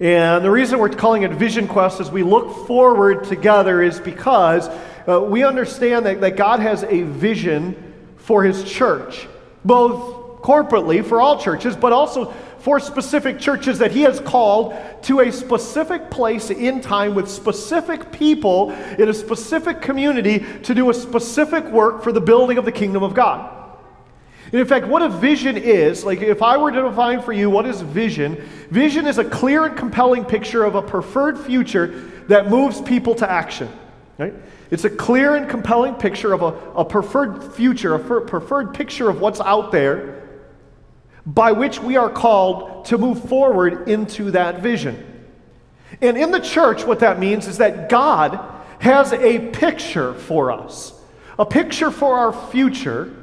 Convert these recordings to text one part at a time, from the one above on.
And the reason we're calling it Vision Quest as we look forward together is because uh, we understand that, that God has a vision for His church, both corporately for all churches, but also for specific churches that He has called to a specific place in time with specific people in a specific community to do a specific work for the building of the kingdom of God. And in fact, what a vision is, like if I were to define for you what is vision, vision is a clear and compelling picture of a preferred future that moves people to action. Right? It's a clear and compelling picture of a, a preferred future, a preferred picture of what's out there by which we are called to move forward into that vision. And in the church, what that means is that God has a picture for us, a picture for our future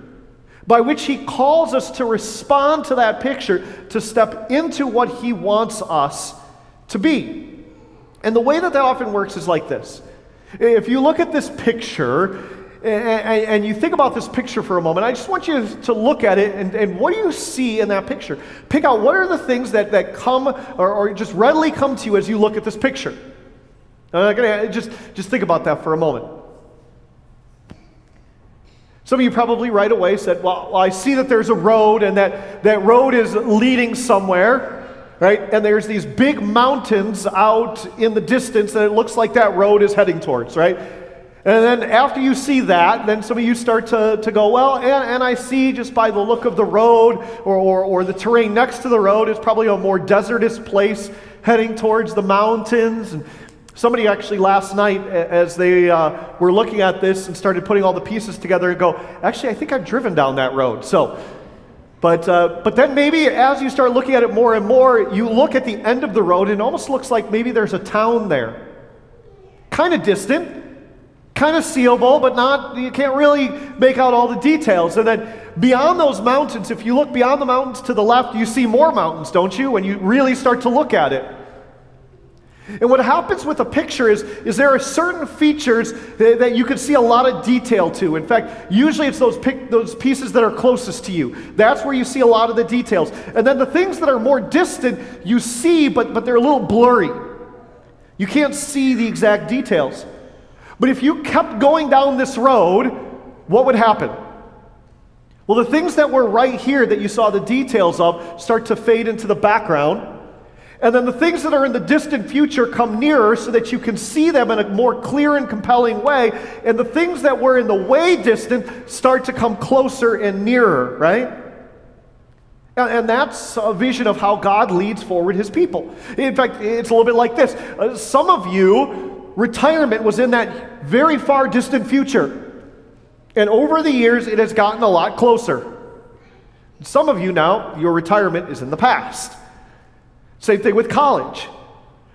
by which he calls us to respond to that picture, to step into what he wants us to be. And the way that that often works is like this. If you look at this picture and you think about this picture for a moment, I just want you to look at it and, and what do you see in that picture? Pick out what are the things that, that come or, or just readily come to you as you look at this picture. I'm gonna just, just think about that for a moment. Some of you probably right away said, well, I see that there's a road and that, that road is leading somewhere, right? And there's these big mountains out in the distance that it looks like that road is heading towards, right? And then after you see that, then some of you start to, to go, well, and, and I see just by the look of the road or, or, or the terrain next to the road, it's probably a more desertous place heading towards the mountains. And Somebody actually last night, as they uh, were looking at this and started putting all the pieces together, and go, actually, I think I've driven down that road. So, but, uh, but then maybe as you start looking at it more and more, you look at the end of the road, and it almost looks like maybe there's a town there. Kind of distant, kind of seeable, but not, you can't really make out all the details. And then beyond those mountains, if you look beyond the mountains to the left, you see more mountains, don't you? When you really start to look at it. And what happens with a picture is, is there are certain features that, that you can see a lot of detail to. In fact, usually it's those, pic, those pieces that are closest to you. That's where you see a lot of the details. And then the things that are more distant, you see, but, but they're a little blurry. You can't see the exact details. But if you kept going down this road, what would happen? Well, the things that were right here that you saw the details of start to fade into the background. And then the things that are in the distant future come nearer so that you can see them in a more clear and compelling way. And the things that were in the way distant start to come closer and nearer, right? And, that's a vision of how God leads forward his people. In fact, it's a little bit like this. Uh, some of you, retirement was in that very far distant future. And over the years, it has gotten a lot closer. Some of you now, your retirement is in the past. Same thing with college.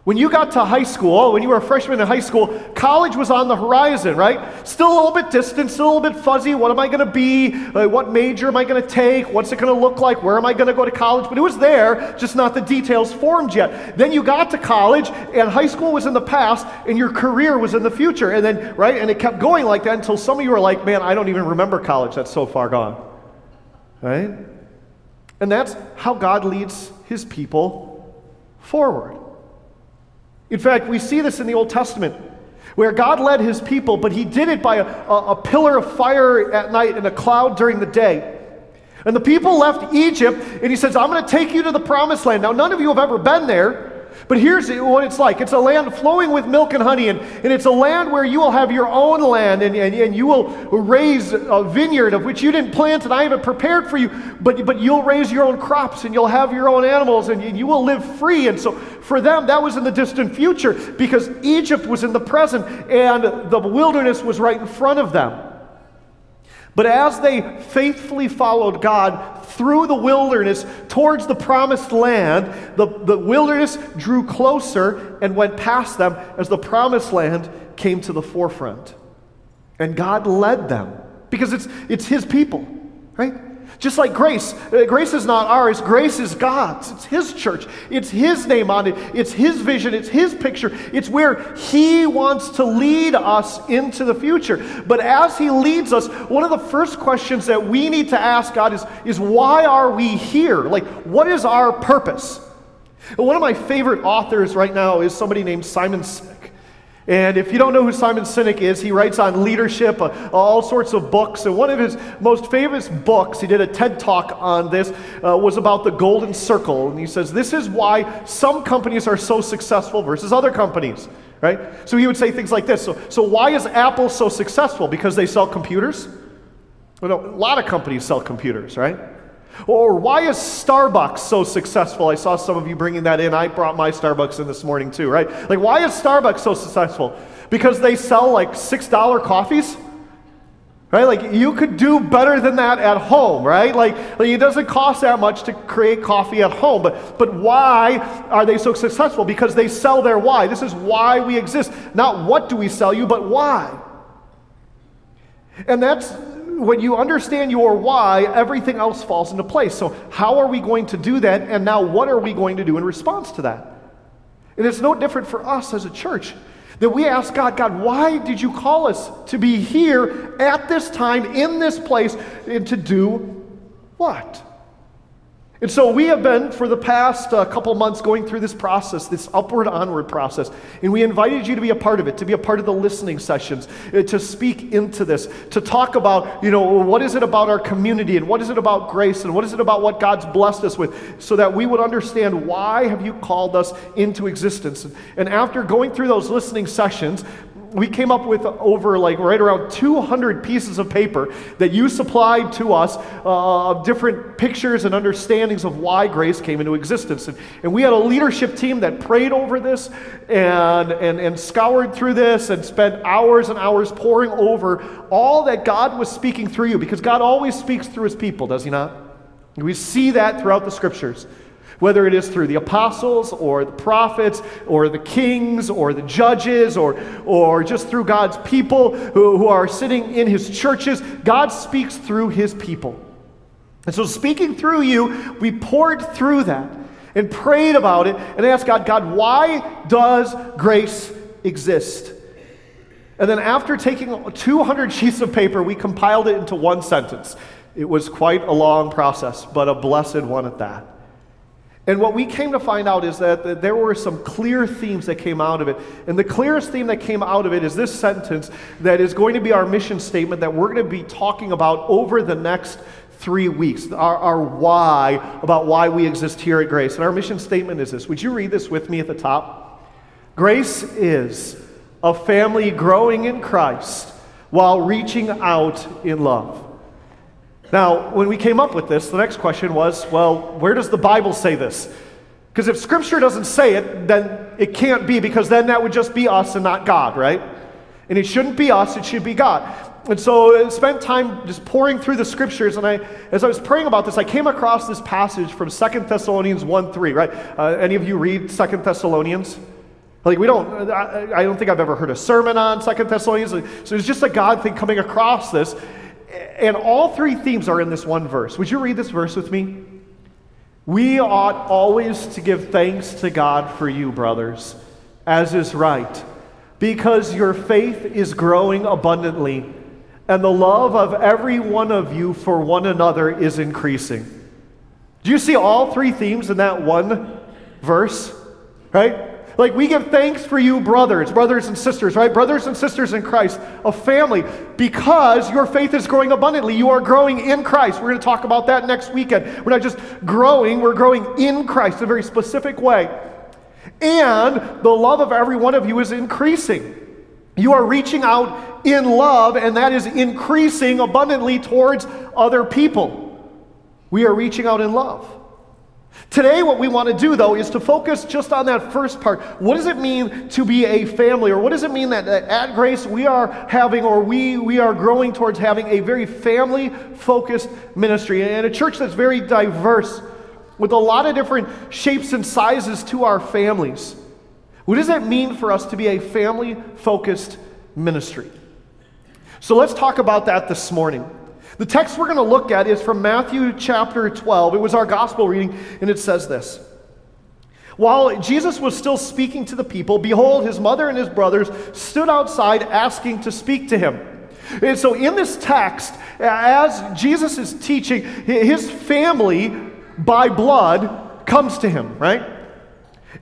When you got to high school, oh, when you were a freshman in high school, college was on the horizon, right? Still a little bit distant, still a little bit fuzzy. What am I going to be? What major am I going to take? What's it going to look like? Where am I going to go to college? But it was there, just not the details formed yet. Then you got to college, and high school was in the past, and your career was in the future. And then, right? And it kept going like that until some of you were like, man, I don't even remember college. That's so far gone. Right? And that's how God leads his people forward. In fact, we see this in the Old Testament where God led his people, but he did it by a, a, a, pillar of fire at night and a cloud during the day. And the people left Egypt, and he says, I'm going to take you to the promised land. Now, none of you have ever been there, but here's what it's like it's a land flowing with milk and honey, and, and it's a land where you will have your own land, and, and, and you will raise a vineyard of which you didn't plant, and I haven't prepared for you, but, but you'll raise your own crops, and you'll have your own animals, and you will live free. And so for them, that was in the distant future because Egypt was in the present, and the wilderness was right in front of them. But as they faithfully followed God through the wilderness towards the promised land, the, the wilderness drew closer and went past them as the promised land came to the forefront. And God led them because it's, it's His people, right? Just like grace. Uh, grace is not ours, grace is God's. It's His church. It's His name on it. It's His vision. It's His picture. It's where He wants to lead us into the future. But as He leads us, one of the first questions that we need to ask God is, is why are we here? Like, what is our purpose? One of my favorite authors right now is somebody named Simon. And if you don't know who Simon Sinek is, he writes on leadership, uh, all sorts of books. And one of his most famous books, he did a TED talk on this, uh, was about the golden circle. And he says, This is why some companies are so successful versus other companies, right? So he would say things like this So, so why is Apple so successful? Because they sell computers? Well, no, a lot of companies sell computers, right? Or why is Starbucks so successful? I saw some of you bringing that in. I brought my Starbucks in this morning too, right? Like, why is Starbucks so successful? Because they sell like $6 coffees? Right? Like, you could do better than that at home, right? Like, like, it doesn't cost that much to create coffee at home. But, but why are they so successful? Because they sell their why. This is why we exist. Not what do we sell you, but why. And that's when you understand your why, everything else falls into place. So, how are we going to do that? And now, what are we going to do in response to that? And it's no different for us as a church that we ask God, God, why did you call us to be here at this time, in this place, and to do what? And so we have been, for the past uh, couple months, going through this process, this upward onward process. And we invited you to be a part of it, to be a part of the listening sessions, uh, to speak into this, to talk about, you know, what is it about our community and what is it about grace and what is it about what God's blessed us with, so that we would understand why have you called us into existence. And after going through those listening sessions, we came up with over like right around 200 pieces of paper that you supplied to us uh, of different pictures and understandings of why grace came into existence. And, and we had a leadership team that prayed over this and, and, and scoured through this and spent hours and hours pouring over all that God was speaking through you because God always speaks through his people, does he not? We see that throughout the scriptures whether it is through the apostles or the prophets or the kings or the judges or, or just through God's people who, who are sitting in his churches, God speaks through his people. And so, speaking through you, we poured through that and prayed about it and asked God, God, why does grace exist? And then, after taking 200 sheets of paper, we compiled it into one sentence. It was quite a long process, but a blessed one at that. And what we came to find out is that, there were some clear themes that came out of it. And the clearest theme that came out of it is this sentence that is going to be our mission statement that we're going to be talking about over the next three weeks. Our, our why, about why we exist here at Grace. And our mission statement is this. Would you read this with me at the top? Grace is a family growing in Christ while reaching out in love. Now, when we came up with this, the next question was well, where does the Bible say this? Because if Scripture doesn't say it, then it can't be, because then that would just be us and not God, right? And it shouldn't be us, it should be God. And so I spent time just pouring through the scriptures, and I, as I was praying about this, I came across this passage from Second Thessalonians 1 3, right? Uh, any of you read Second Thessalonians? Like, we don't, I, I don't think I've ever heard a sermon on Second Thessalonians. So it's just a God thing coming across this. And all three themes are in this one verse. Would you read this verse with me? We ought always to give thanks to God for you, brothers, as is right, because your faith is growing abundantly, and the love of every one of you for one another is increasing. Do you see all three themes in that one verse? Right? Like we give thanks for you, brothers, brothers and sisters, right? Brothers and sisters in Christ, a family, because your faith is growing abundantly. You are growing in Christ. We're going to talk about that next weekend. We're not just growing, we're growing in Christ in a very specific way. And the love of every one of you is increasing. You are reaching out in love, and that is increasing abundantly towards other people. We are reaching out in love. Today, what we want to do, though, is to focus just on that first part. What does it mean to be a family? Or what does it mean that, that at Grace we are having, or we, we are growing towards having a very family focused ministry and a church that's very diverse with a lot of different shapes and sizes to our families? What does that mean for us to be a family focused ministry? So let's talk about that this morning. The text we're going to look at is from Matthew chapter 12. It was our gospel reading, and it says this. While Jesus was still speaking to the people, behold, his mother and his brothers stood outside asking to speak to him. And so, in this text, as Jesus is teaching, his family by blood comes to him, right?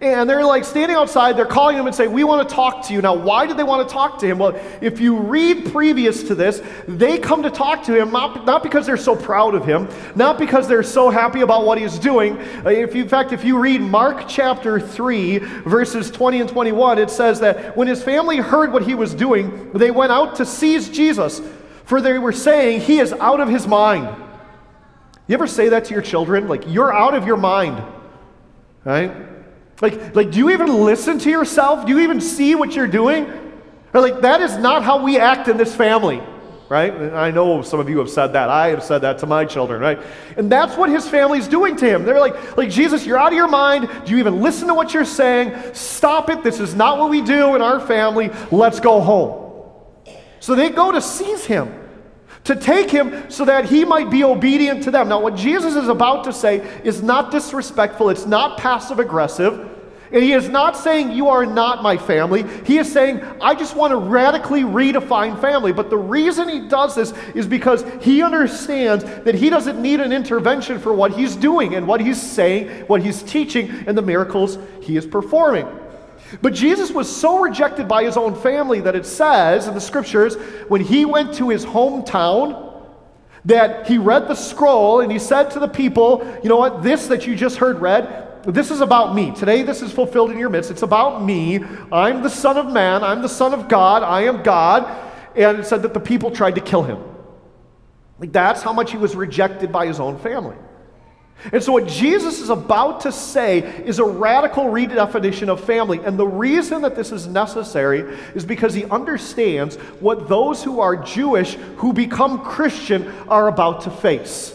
And they're like standing outside, they're calling him and saying, We want to talk to you. Now, why did they want to talk to him? Well, if you read previous to this, they come to talk to him not, not because they're so proud of him, not because they're so happy about what he's doing. Uh, if you, in fact, if you read Mark chapter 3, verses 20 and 21, it says that when his family heard what he was doing, they went out to seize Jesus, for they were saying, He is out of his mind. You ever say that to your children? Like, you're out of your mind, right? Like, like, do you even listen to yourself? Do you even see what you're doing? Or like, that is not how we act in this family, right? And I know some of you have said that. I have said that to my children, right? And that's what his family's doing to him. They're like, like, Jesus, you're out of your mind. Do you even listen to what you're saying? Stop it. This is not what we do in our family. Let's go home. So they go to seize him to take him so that he might be obedient to them. Now, what Jesus is about to say is not disrespectful, it's not passive aggressive. And he is not saying, You are not my family. He is saying, I just want to radically redefine family. But the reason he does this is because he understands that he doesn't need an intervention for what he's doing and what he's saying, what he's teaching, and the miracles he is performing. But Jesus was so rejected by his own family that it says in the scriptures when he went to his hometown that he read the scroll and he said to the people, You know what? This that you just heard read, this is about me. Today, this is fulfilled in your midst. It's about me. I'm the Son of Man. I'm the Son of God. I am God. And it said that the people tried to kill him. Like, that's how much he was rejected by his own family. And so, what Jesus is about to say is a radical redefinition of family. And the reason that this is necessary is because he understands what those who are Jewish, who become Christian, are about to face.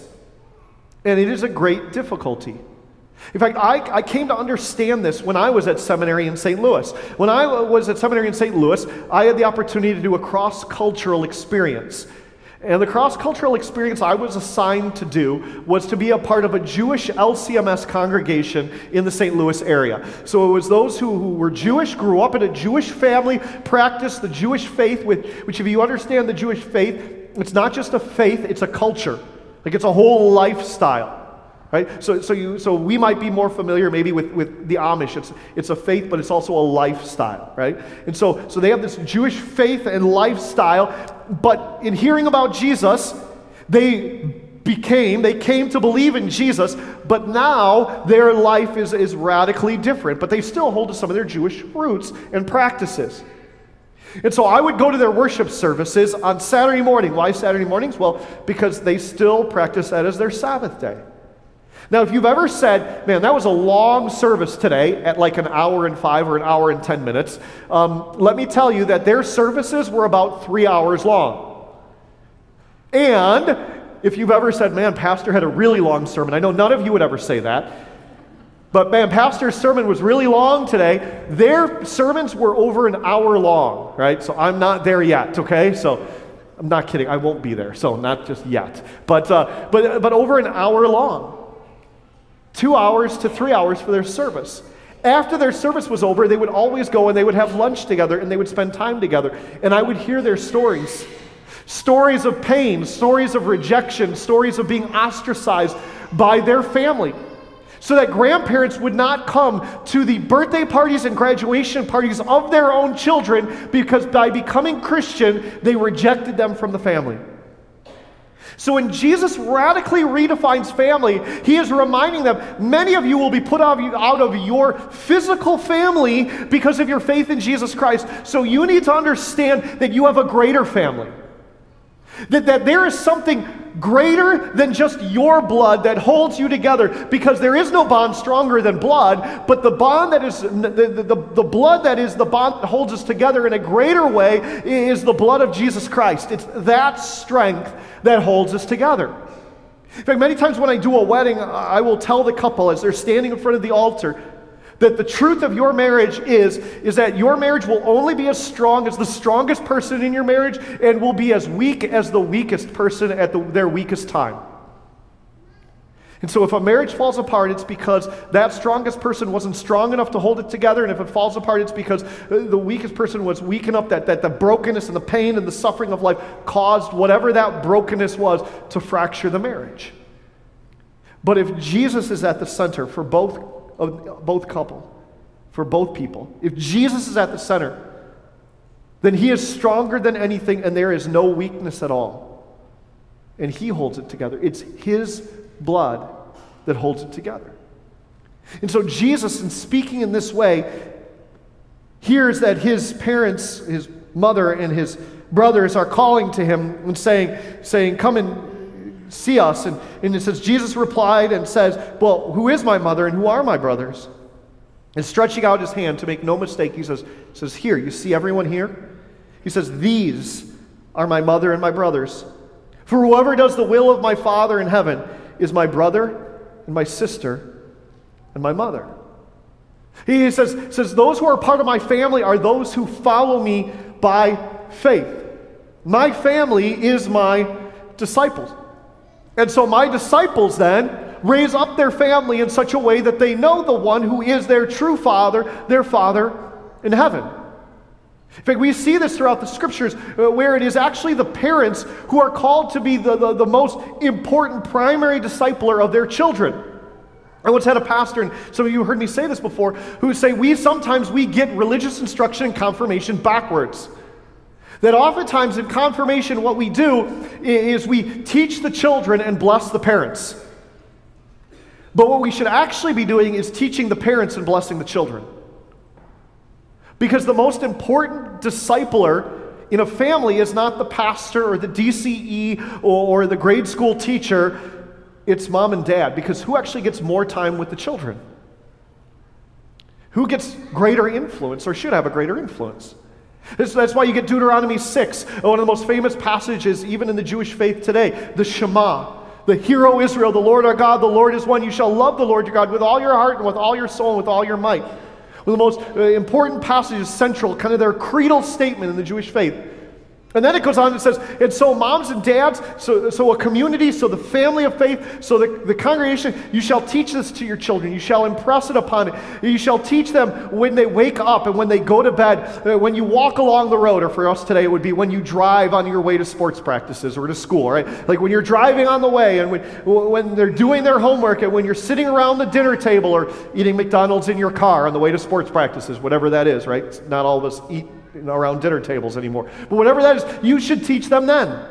And it is a great difficulty. In fact, I, I came to understand this when I was at seminary in St. Louis. When I was at seminary in St. Louis, I had the opportunity to do a cross cultural experience. And the cross cultural experience I was assigned to do was to be a part of a Jewish LCMS congregation in the St. Louis area. So it was those who, who were Jewish, grew up in a Jewish family, practiced the Jewish faith, which, which, if you understand the Jewish faith, it's not just a faith, it's a culture. Like it's a whole lifestyle. Right? So, so, you, so we might be more familiar maybe with, with the Amish. It's, it's a faith, but it's also a lifestyle, right? And so, so they have this Jewish faith and lifestyle, but in hearing about Jesus, they became, they came to believe in Jesus, but now their life is, is radically different, but they still hold to some of their Jewish roots and practices. And so I would go to their worship services on Saturday morning. Why Saturday mornings? Well, because they still practice that as their Sabbath day. Now, if you've ever said, man, that was a long service today at like an hour and five or an hour and 10 minutes, um, let me tell you that their services were about three hours long. And if you've ever said, man, Pastor had a really long sermon, I know none of you would ever say that, but man, Pastor's sermon was really long today. Their sermons were over an hour long, right? So I'm not there yet, okay? So I'm not kidding. I won't be there, so not just yet. But, uh, but, but over an hour long two hours to three hours for their service. After their service was over, they would always go and they would have lunch together and they would spend time together. And I would hear their stories stories of pain, stories of rejection, stories of being ostracized by their family. So that grandparents would not come to the birthday parties and graduation parties of their own children because by becoming Christian, they rejected them from the family. So when Jesus radically redefines family, he is reminding them many of you will be put out of your physical family because of your faith in Jesus Christ. So you need to understand that you have a greater family. That, that there is something greater than just your blood that holds you together because there is no bond stronger than blood, but the bond that is the, the, the, the blood that is the bond that holds us together in a greater way is the blood of Jesus Christ. It's that strength that holds us together. In fact, many times when I do a wedding, I will tell the couple as they're standing in front of the altar that the truth of your marriage is is that your marriage will only be as strong as the strongest person in your marriage and will be as weak as the weakest person at the, their weakest time. And so, if a marriage falls apart, it's because that strongest person wasn't strong enough to hold it together. And if it falls apart, it's because uh, the weakest person was weak enough that, that the brokenness and the pain and the suffering of life caused whatever that brokenness was to fracture the marriage. But if Jesus is at the center for both, both couple, for both people. If Jesus is at the center, then he is stronger than anything and there is no weakness at all. And he holds it together. It's his blood that holds it together. And so Jesus, in speaking in this way, hears that his parents, his mother and his brothers are calling to him and saying, saying Come and see us. And, and it says, Jesus replied and says, Well, who is my mother and who are my brothers? And stretching out his hand to make no mistake, he says, says Here, you see everyone here? He says, These are my mother and my brothers. For whoever does the will of my Father in heaven is my brother and my sister and my mother. He says, says, Those who are part of my family are those who follow me by faith. My family is my disciples. And so my disciples then raise up their family in such a way that they know the one who is their true father, their father in heaven. In fact, we see this throughout the scriptures uh, where it is actually the parents who are called to be the, the, the most important primary discipler of their children. I once had a pastor, and some of you heard me say this before, who say we sometimes we get religious instruction and confirmation backwards. That oftentimes in confirmation, what we do is we teach the children and bless the parents. But what we should actually be doing is teaching the parents and blessing the children. Because the most important discipler in a family is not the pastor or the DCE or, the grade school teacher it's mom and dad because who actually gets more time with the children? Who gets greater influence or should have a greater influence? That's why you get Deuteronomy 6, one of the most famous passages, even in the Jewish faith today, the Shema. The hero Israel, the Lord our God, the Lord is one. You shall love the Lord your God with all your heart and with all your soul and with all your might. One of the most uh, important passages, central, kind of their creedal statement in the Jewish faith. And then it goes on and says, and so moms and dads, so, so a community, so the family of faith, so the, the congregation, you shall teach this to your children. You shall impress it upon it. You shall teach them when they wake up and when they go to bed, uh, when you walk along the road, or for us today, it would be when you drive on your way to sports practices or to school, right? Like when you're driving on the way and when, when they're doing their homework and when you're sitting around the dinner table or eating McDonald's in your car on the way to sports practices, whatever that is, right? Not all of us eat around dinner tables anymore. But whatever that is, you should teach them then.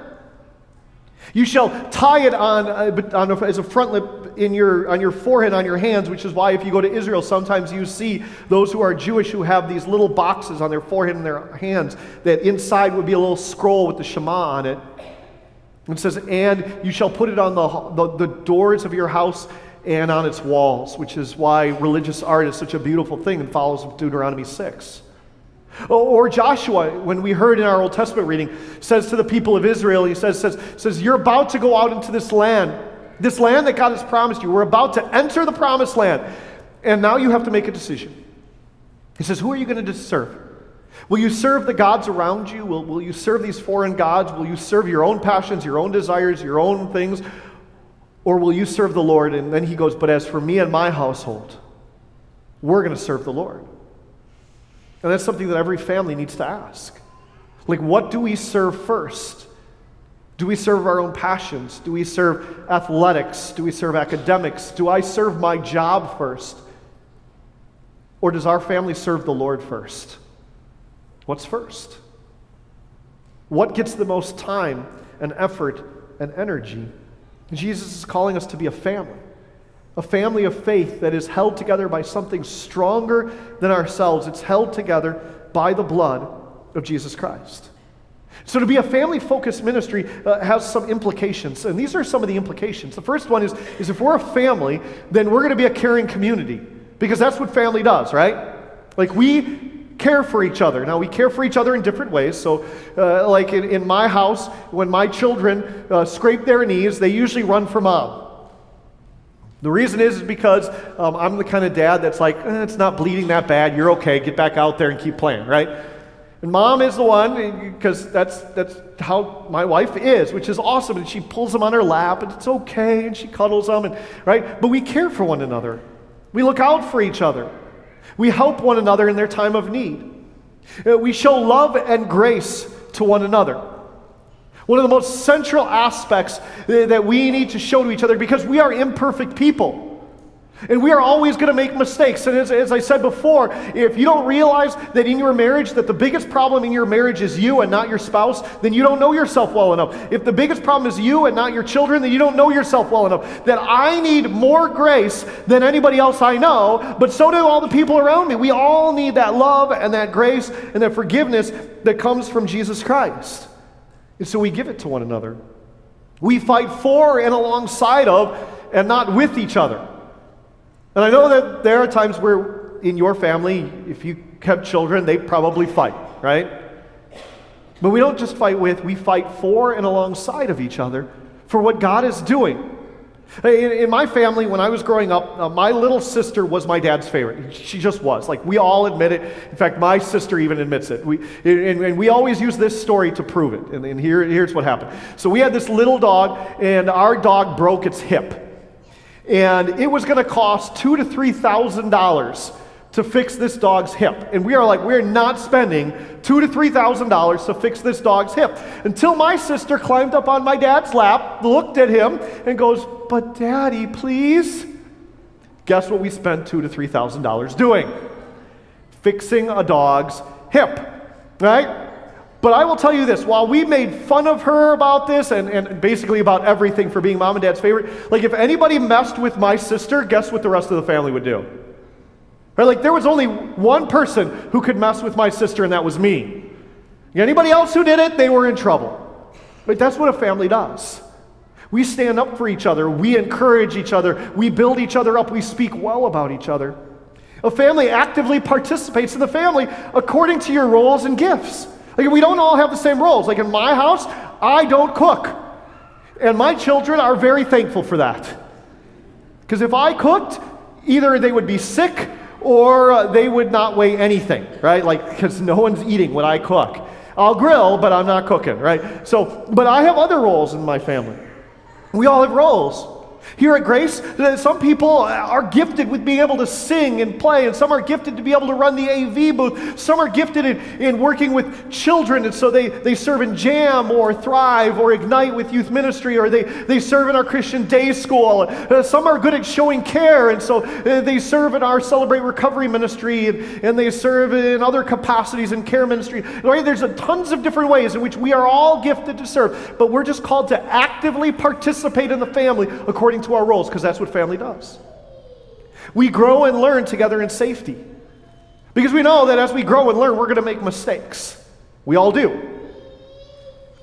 You shall tie it on, uh, on a, as a frontlet in your, on your forehead, on your hands, which is why if you go to Israel, sometimes you see those who are Jewish who have these little boxes on their forehead and their hands that inside would be a little scroll with the Shema on it. It says, and you shall put it on the, the, the doors of your house and on its walls, which is why religious art is such a beautiful thing and follows Deuteronomy 6. Or Joshua, when we heard in our Old Testament reading, says to the people of Israel, he says, says, says, You're about to go out into this land, this land that God has promised you. We're about to enter the promised land. And now you have to make a decision. He says, Who are you going to serve? Will you serve the gods around you? Will, will you serve these foreign gods? Will you serve your own passions, your own desires, your own things? Or will you serve the Lord? And then he goes, But as for me and my household, we're going to serve the Lord. And that's something that every family needs to ask. Like, what do we serve first? Do we serve our own passions? Do we serve athletics? Do we serve academics? Do I serve my job first? Or does our family serve the Lord first? What's first? What gets the most time and effort and energy? Jesus is calling us to be a family a family of faith that is held together by something stronger than ourselves. It's held together by the blood of Jesus Christ. So, to be a family focused ministry uh, has some implications, and these are some of the implications. The first one is, is if we're a family, then we're going to be a caring community, because that's what family does, right? Like, we care for each other. Now, we care for each other in different ways. So, uh, like in, in my house, when my children uh, scrape their knees, they usually run for mom. The reason is, is because um, I'm the kind of dad that's like, eh, it's not bleeding that bad. You're okay. Get back out there and keep playing, right? And mom is the one, because that's, that's how my wife is, which is awesome. And she pulls them on her lap, and it's okay, and she cuddles them, and, right? But we care for one another. We look out for each other. We help one another in their time of need. Uh, we show love and grace to one another. One of the most central aspects that we need to show to each other because we are imperfect people. And we are always going to make mistakes. And as, as, I said before, if you don't realize that in your marriage, that the biggest problem in your marriage is you and not your spouse, then you don't know yourself well enough. If the biggest problem is you and not your children, then you don't know yourself well enough. That I need more grace than anybody else I know, but so do all the people around me. We all need that love and that grace and that forgiveness that comes from Jesus Christ. And so we give it to one another. We fight for and alongside of and not with each other. And I know that there are times where in your family, if you have children, they probably fight, right? But we don't just fight with, we fight for and alongside of each other for what God is doing. In, in my family, when I was growing up, uh, my little sister was my dad's favorite. She just was. Like, we all admit it. In fact, my sister even admits it. We, and, and we always use this story to prove it. And, and here, here's what happened. So, we had this little dog, and our dog broke its hip and it was going to cost two to three thousand dollars to fix this dog's hip. And we are like, we're not spending two to three thousand dollars to fix this dog's hip. Until my sister climbed up on my dad's lap, looked at him, and goes, But daddy, please. Guess what we spent two to three thousand dollars doing? Fixing a dog's hip. Right? But I will tell you this while we made fun of her about this and, and basically about everything for being mom and dad's favorite, like if anybody messed with my sister, guess what the rest of the family would do? Right? Like there was only one person who could mess with my sister, and that was me. Anybody else who did it, they were in trouble. But that's what a family does. We stand up for each other, we encourage each other, we build each other up, we speak well about each other. A family actively participates in the family according to your roles and gifts. Like, we don't all have the same roles. Like, in my house, I don't cook. And my children are very thankful for that. Because if I cooked, either they would be sick or uh, they would not weigh anything, right? Like, because no one's eating when I cook. I'll grill, but I'm not cooking, right? So, but I have other roles in my family. We all have roles. Here at Grace, some people are gifted with being able to sing and play, and some are gifted to be able to run the AV booth. Some are gifted in, in working with children, and so they, they serve in Jam or Thrive or Ignite with youth ministry, or they, they serve in our Christian day school. Uh, some are good at showing care, and so uh, they serve in our Celebrate Recovery ministry, and, and they serve in other capacities in care ministry. Right? There's a, tons of different ways in which we are all gifted to serve, but we're just called to actively participate in the family according to our roles because that's what family does. We grow and learn together in safety because we know that as we grow and learn, we're going to make mistakes. We all do.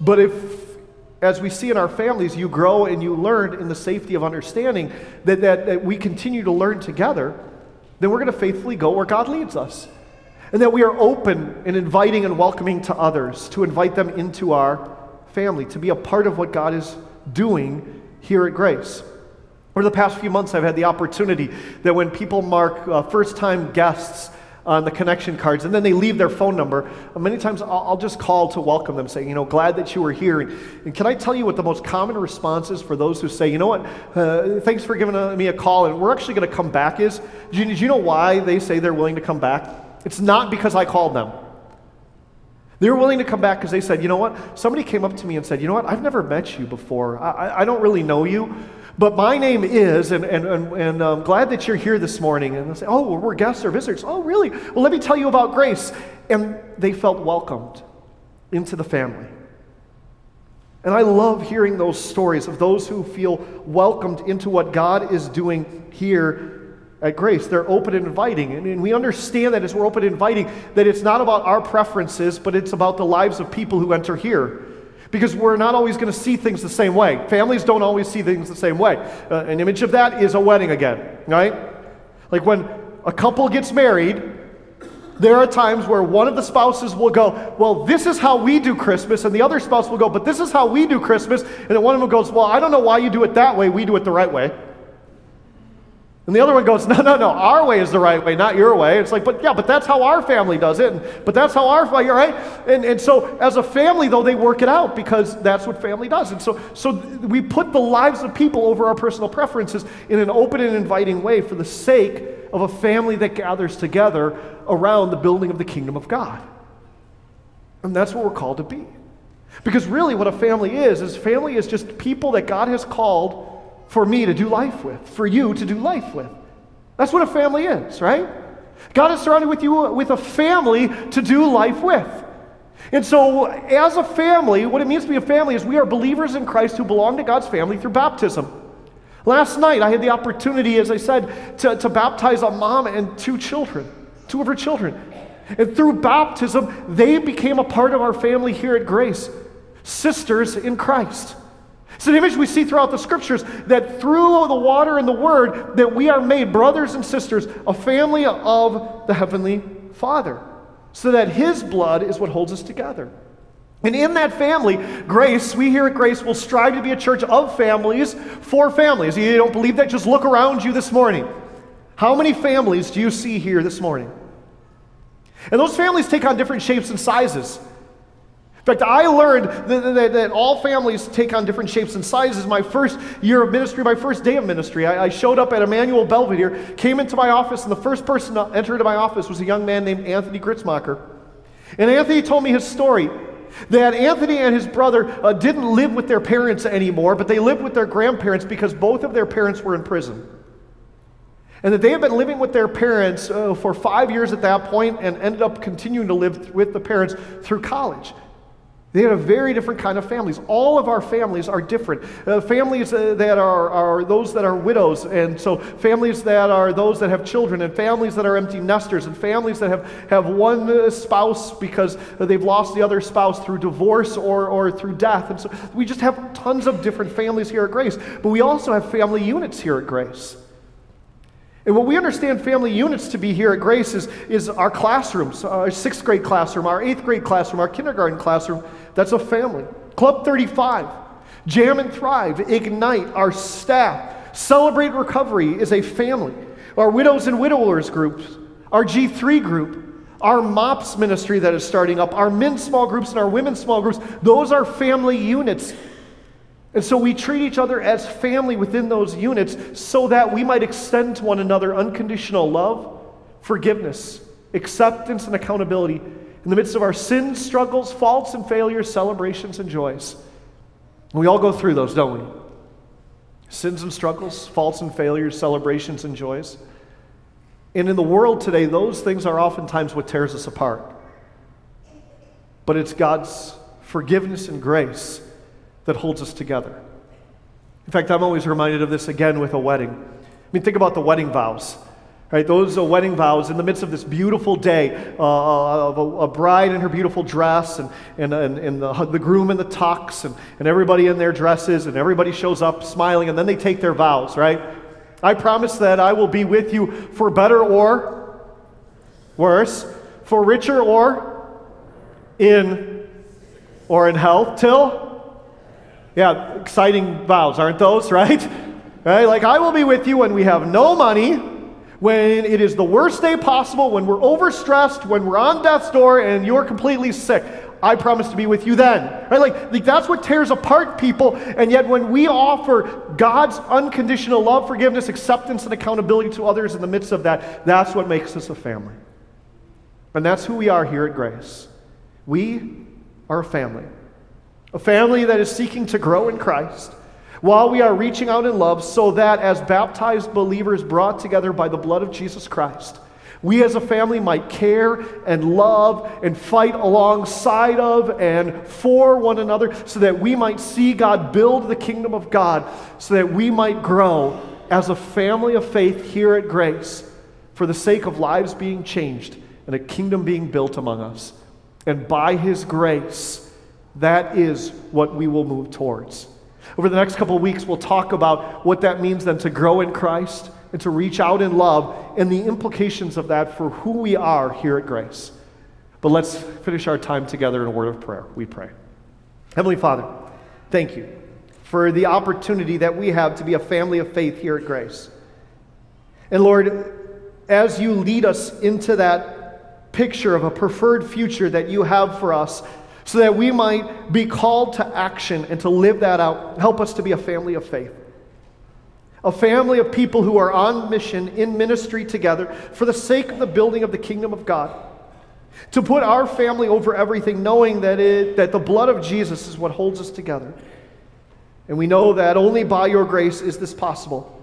But if, as we see in our families, you grow and you learn in the safety of understanding that, that, that we continue to learn together, then we're going to faithfully go where God leads us. And that we are open and inviting and welcoming to others, to invite them into our family, to be a part of what God is doing here at Grace. Over the past few months, I've had the opportunity that when people mark uh, first time guests on the connection cards and then they leave their phone number, uh, many times I'll, I'll, just call to welcome them, saying, you know, glad that you were here. And, and, can I tell you what the most common response is for those who say, you know what, uh, thanks for giving uh, me a call and we're actually going to come back is, do you, do you know why they say they're willing to come back? It's not because I called them. They were willing to come back because they said, you know what? Somebody came up to me and said, you know what? I've never met you before. I, I don't really know you. But my name is, and, and, and, and I'm glad that you're here this morning. And they say, oh, we're guests or visitors. Oh, really? Well, let me tell you about grace. And they felt welcomed into the family. And I love hearing those stories of those who feel welcomed into what God is doing here at Grace. They're open and inviting. And, and, we understand that as we're open and inviting, that it's not about our preferences, but it's about the lives of people who enter here because we're not always going to see things the same way. Families don't always see things the same way. Uh, an image of that is a wedding again, right? Like when a couple gets married, there are times where one of the spouses will go, Well, this is how we do Christmas, and the other spouse will go, But this is how we do Christmas. And then one of them goes, Well, I don't know why you do it that way, we do it the right way. And the other one goes, no, no, no, our way is the right way, not your way. It's like, but yeah, but that's how our family does it. And, but that's how our family, right? And, and so as a family, though, they work it out because that's what family does. And so, so we put the lives of people over our personal preferences in an open and inviting way for the sake of a family that gathers together around the building of the kingdom of God. And that's what we're called to be. Because really, what a family is, is family is just people that God has called for me to do life with, for you to do life with. That's what a family is, right? God has surrounded with you with a family to do life with. And so, as a family, what it means to be a family is we are believers in Christ who belong to God's family through baptism. Last night, I had the opportunity, as I said, to, to baptize a mom and two children, two of her children. And through baptism, they became a part of our family here at Grace, sisters in Christ. It's an image we see throughout the scriptures that through the water and the word that we are made brothers and sisters, a family of the heavenly Father, so that his blood is what holds us together. And in that family, Grace, we here at Grace will strive to be a church of families for families. You don't believe that? Just look around you this morning. How many families do you see here this morning? And those families take on different shapes and sizes. In fact, I learned that, that, that, all families take on different shapes and sizes. My first year of ministry, my first day of ministry, I, I, showed up at Emmanuel Belvedere, came into my office, and the first person to enter into my office was a young man named Anthony Gritzmacher. And Anthony told me his story that Anthony and his brother uh, didn't live with their parents anymore, but they lived with their grandparents because both of their parents were in prison. And that they had been living with their parents uh, for five years at that point and ended up continuing to live with the parents through college. They had a very different kind of families. All of our families are different. Uh, families uh, that are, are those that are widows, and so families that are those that have children, and families that are empty nesters, and families that have, have one uh, spouse because they've lost the other spouse through divorce or, or through death. And so we just have tons of different families here at Grace. But we also have family units here at Grace. And what we understand family units to be here at Grace is, is our classrooms, uh, our sixth grade classroom, our eighth grade classroom, our kindergarten classroom. That's a family. Club 35, Jam and Thrive, Ignite, our staff, Celebrate Recovery is a family. Our widows and widowers groups, our G3 group, our MOPS ministry that is starting up, our men's small groups and our women's small groups, those are family units. And so we treat each other as family within those units so that we might extend to one another unconditional love, forgiveness, acceptance, and accountability in the midst of our sins, struggles, faults, and failures, celebrations, and joys. we all go through those, don't we? Sins and struggles, faults and failures, celebrations and joys. And in the world today, those things are oftentimes what tears us apart. But it's God's forgiveness and grace that holds us together. In fact, I'm always reminded of this again with a wedding. I mean, think about the wedding vows. Right, those are wedding vows in the midst of this beautiful day uh, uh, of a, a, bride in her beautiful dress and, and, and, and the, the, groom in the tux and, and everybody in their dresses and everybody shows up smiling and then they take their vows, right? I promise that I will be with you for better or worse, for richer or in or in health till yeah, exciting vows, aren't those, right? Right? Like I will be with you when we have no money when it is the worst day possible, when we're overstressed, when we're on death's door and you're completely sick. I promise to be with you then. Right? Like, like that's what tears apart people. And yet, when we offer God's unconditional love, forgiveness, acceptance, and accountability to others in the midst of that, that's what makes us a family. And that's who we are here at Grace. We are a family. A family that is seeking to grow in Christ while we are reaching out in love, so that as baptized believers brought together by the blood of Jesus Christ, we as a family might care and love and fight alongside of and for one another so that we might see God build the kingdom of God, so that we might grow as a family of faith here at Grace for the sake of lives being changed and a kingdom being built among us. And by His grace, that is what we will move towards. Over the next couple of weeks, we'll talk about what that means then to grow in Christ and to reach out in love and the implications of that for who we are here at Grace. But let's finish our time together in a word of prayer. We pray. Heavenly Father, thank you for the opportunity that we have to be a family of faith here at Grace. And Lord, as you lead us into that picture of a preferred future that you have for us, so that we might be called to action and to live that out. Help us to be a family of faith. A family of people who are on mission in ministry together for the sake of the building of the kingdom of God. To put our family over everything, knowing that, it, that the blood of Jesus is what holds us together. And we know that only by your grace is this possible.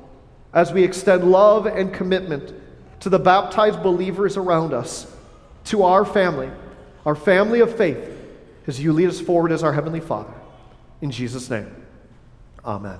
as we extend love and commitment to the baptized believers around us, to our family, our family of faith, as you lead us forward as our Heavenly Father. In Jesus' name, amen.